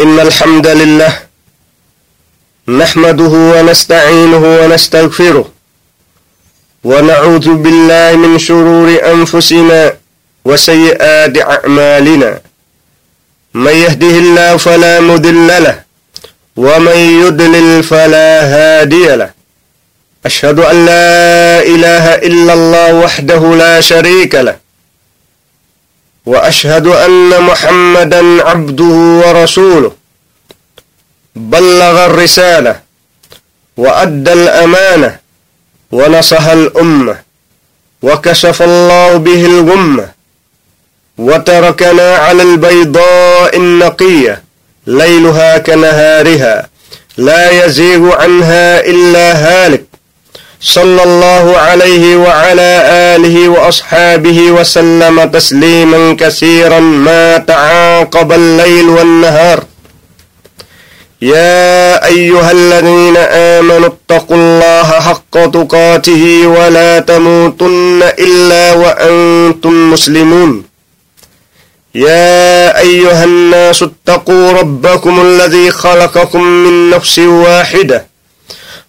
إن الحمد لله نحمده ونستعينه ونستغفره ونعوذ بالله من شرور أنفسنا وسيئات أعمالنا. من يهده الله فلا مضل له ومن يضلل فلا هادي له. أشهد أن لا إله إلا الله وحده لا شريك له. وأشهد أن محمدا عبده ورسوله. بلغ الرسالة وأدى الأمانة ونصح الأمة وكشف الله به الغمة وتركنا على البيضاء النقية ليلها كنهارها لا يزيغ عنها إلا هالك. صلى الله عليه وعلى آله وأصحابه وسلم تسليما كثيرا ما تعاقب الليل والنهار. يا أيها الذين آمنوا اتقوا الله حق تقاته ولا تموتن إلا وأنتم مسلمون. يا أيها الناس اتقوا ربكم الذي خلقكم من نفس واحدة.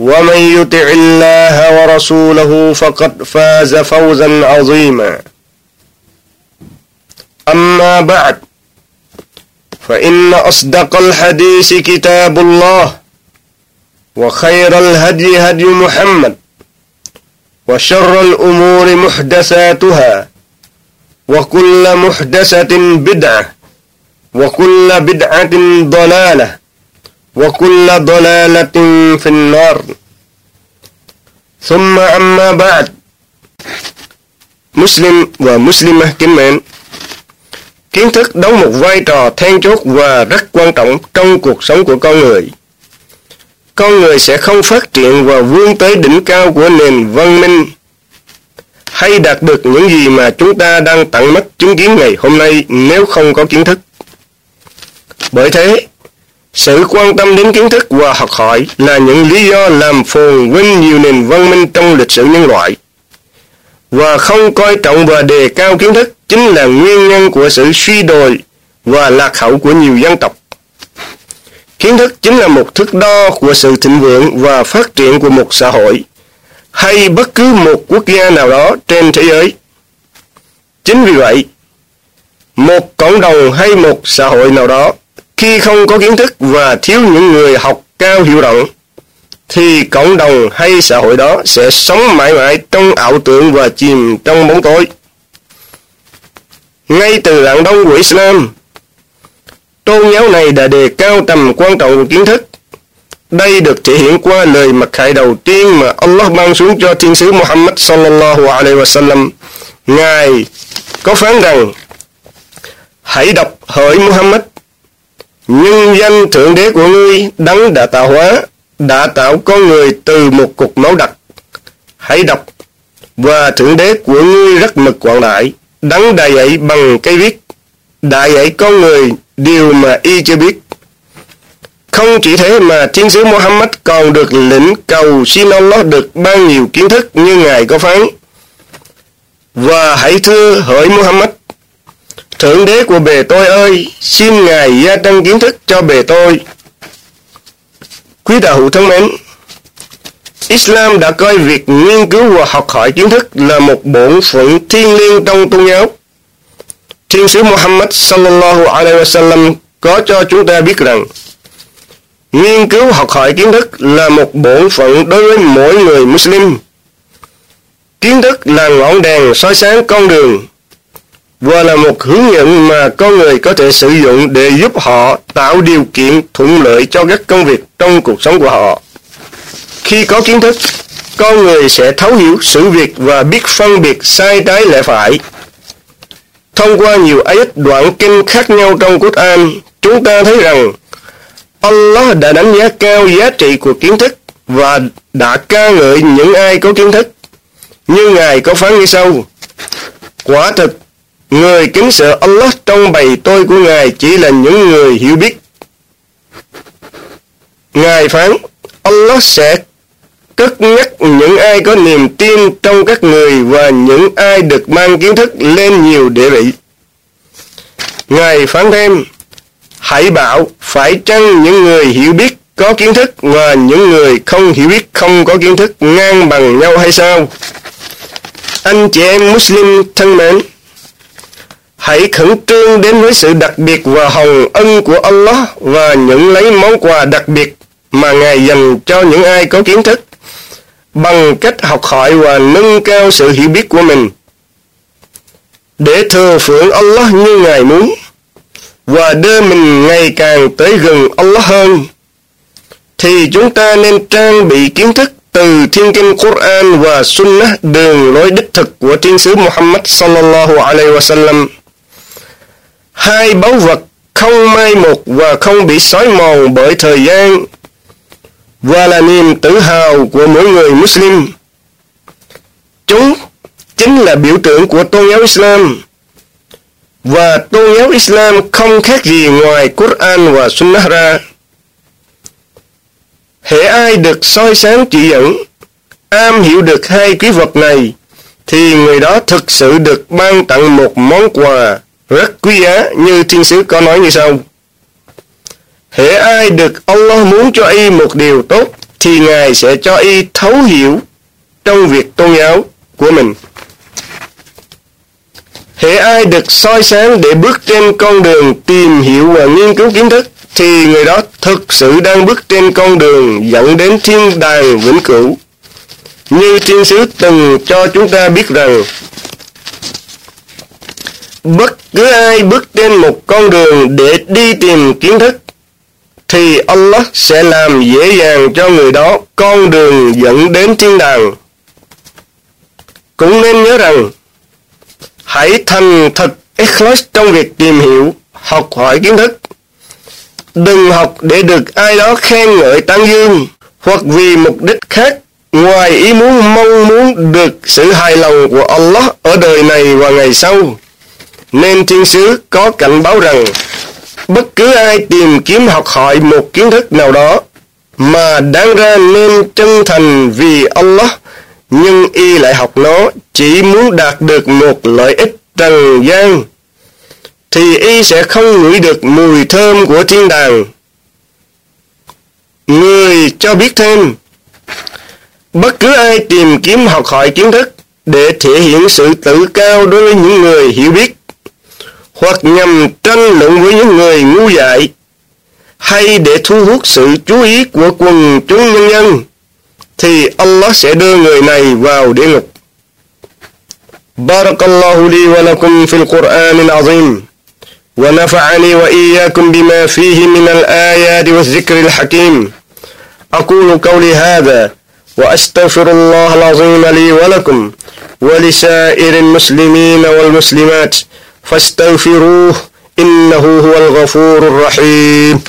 ومن يطع الله ورسوله فقد فاز فوزا عظيما. أما بعد فإن أصدق الحديث كتاب الله وخير الهدي هدي محمد وشر الأمور محدثاتها وكل محدثة بدعة وكل بدعة ضلالة وكل ضلالة في النار ثم أما بعد Muslim và Muslimah kính mến Kiến thức đóng một vai trò then chốt và rất quan trọng trong cuộc sống của con người. Con người sẽ không phát triển và vươn tới đỉnh cao của nền văn minh hay đạt được những gì mà chúng ta đang tận mắt chứng kiến ngày hôm nay nếu không có kiến thức. Bởi thế, sự quan tâm đến kiến thức và học hỏi là những lý do làm phồn vinh nhiều nền văn minh trong lịch sử nhân loại. Và không coi trọng và đề cao kiến thức chính là nguyên nhân của sự suy đồi và lạc hậu của nhiều dân tộc. Kiến thức chính là một thước đo của sự thịnh vượng và phát triển của một xã hội hay bất cứ một quốc gia nào đó trên thế giới. Chính vì vậy, một cộng đồng hay một xã hội nào đó khi không có kiến thức và thiếu những người học cao hiểu rộng, thì cộng đồng hay xã hội đó sẽ sống mãi mãi trong ảo tưởng và chìm trong bóng tối. Ngay từ rạng đông của Islam, tôn giáo này đã đề cao tầm quan trọng của kiến thức. Đây được thể hiện qua lời mặc khải đầu tiên mà Allah ban xuống cho thiên sứ Muhammad sallallahu alaihi wasallam. Ngài có phán rằng, hãy đọc hỡi Muhammad nhân danh Thượng Đế của ngươi đấng đã tạo hóa, đã tạo con người từ một cục máu đặc. Hãy đọc, và Thượng Đế của ngươi rất mực quảng đại, đấng đại dạy bằng cái viết, đại dạy con người điều mà y chưa biết. Không chỉ thế mà thiên sứ Muhammad còn được lĩnh cầu xin Allah được ban nhiều kiến thức như Ngài có phán. Và hãy thưa hỡi Muhammad, Thượng đế của bề tôi ơi, xin Ngài gia tăng kiến thức cho bề tôi. Quý đạo hữu thân mến, Islam đã coi việc nghiên cứu và học hỏi kiến thức là một bổn phận thiêng liêng trong tôn giáo. Thiên sứ Muhammad sallallahu alaihi wasallam có cho chúng ta biết rằng nghiên cứu học hỏi kiến thức là một bổn phận đối với mỗi người Muslim. Kiến thức là ngọn đèn soi sáng con đường vừa là một hướng dẫn mà con người có thể sử dụng để giúp họ tạo điều kiện thuận lợi cho các công việc trong cuộc sống của họ. Khi có kiến thức, con người sẽ thấu hiểu sự việc và biết phân biệt sai trái lẽ phải. Thông qua nhiều ayat đoạn kinh khác nhau trong Quran, chúng ta thấy rằng Allah đã đánh giá cao giá trị của kiến thức và đã ca ngợi những ai có kiến thức. Như Ngài có phán như sau. Quả thực, người kính sợ Allah trong bầy tôi của Ngài chỉ là những người hiểu biết. Ngài phán, Allah sẽ cất nhắc những ai có niềm tin trong các người và những ai được mang kiến thức lên nhiều địa vị. Ngài phán thêm, hãy bảo phải chăng những người hiểu biết có kiến thức và những người không hiểu biết không có kiến thức ngang bằng nhau hay sao? Anh chị em Muslim thân mến, hãy khẩn trương đến với sự đặc biệt và hồng ân của Allah và những lấy món quà đặc biệt mà Ngài dành cho những ai có kiến thức, bằng cách học hỏi và nâng cao sự hiểu biết của mình để thờ phượng Allah như Ngài muốn, và đưa mình ngày càng tới gần Allah hơn, thì chúng ta nên trang bị kiến thức từ thiên kinh Quran và Sunnah đường lối đích thực của thiên sứ Muhammad sallallahu alaihi wasallam. Hai báu vật không mai một và không bị xói mòn bởi thời gian và là niềm tự hào của mỗi người Muslim. Chúng chính là biểu tượng của tôn giáo Islam và tôn giáo Islam không khác gì ngoài Quran và Sunnah ra. Hệ ai được soi sáng chỉ dẫn, am hiểu được hai quý vật này, thì người đó thực sự được ban tặng một món quà rất quý giá như thiên sứ có nói như sau. Hễ ai được Allah muốn cho y một điều tốt, thì Ngài sẽ cho y thấu hiểu trong việc tôn giáo của mình. Hễ ai được soi sáng để bước trên con đường tìm hiểu và nghiên cứu kiến thức, thì người đó thực sự đang bước trên con đường dẫn đến thiên đàng vĩnh cửu. Như thiên sứ từng cho chúng ta biết rằng, bất cứ ai bước trên một con đường để đi tìm kiến thức, thì Allah sẽ làm dễ dàng cho người đó con đường dẫn đến thiên đàng. Cũng nên nhớ rằng, hãy thành thật ikhlas trong việc tìm hiểu, học hỏi kiến thức. Đừng học để được ai đó khen ngợi tán dương, hoặc vì mục đích khác ngoài ý muốn mong muốn được sự hài lòng của Allah ở đời này và ngày sau. Nên thiên sứ có cảnh báo rằng bất cứ ai tìm kiếm học hỏi một kiến thức nào đó mà đáng ra nên chân thành vì Allah nhưng y lại học nó chỉ muốn đạt được một lợi ích trần gian thì y sẽ không ngửi được mùi thơm của thiên đàng. Người cho biết thêm, bất cứ ai tìm kiếm học hỏi kiến thức để thể hiện sự tự cao đối với những người hiểu biết, hoặc nhằm tranh luận với những người ngu dại, hay để thu hút sự chú ý của quần chúng nhân dân, thì Allah sẽ đưa người này vào địa ngục. بارك الله لي ولكم في القرآن العظيم ونفعني وإياكم بما فيه من الآيات والذكر الحكيم أقول قولي هذا وأستغفر الله العظيم لي ولكم ولسائر المسلمين والمسلمات فاستغفروه إنه هو الغفور الرحيم.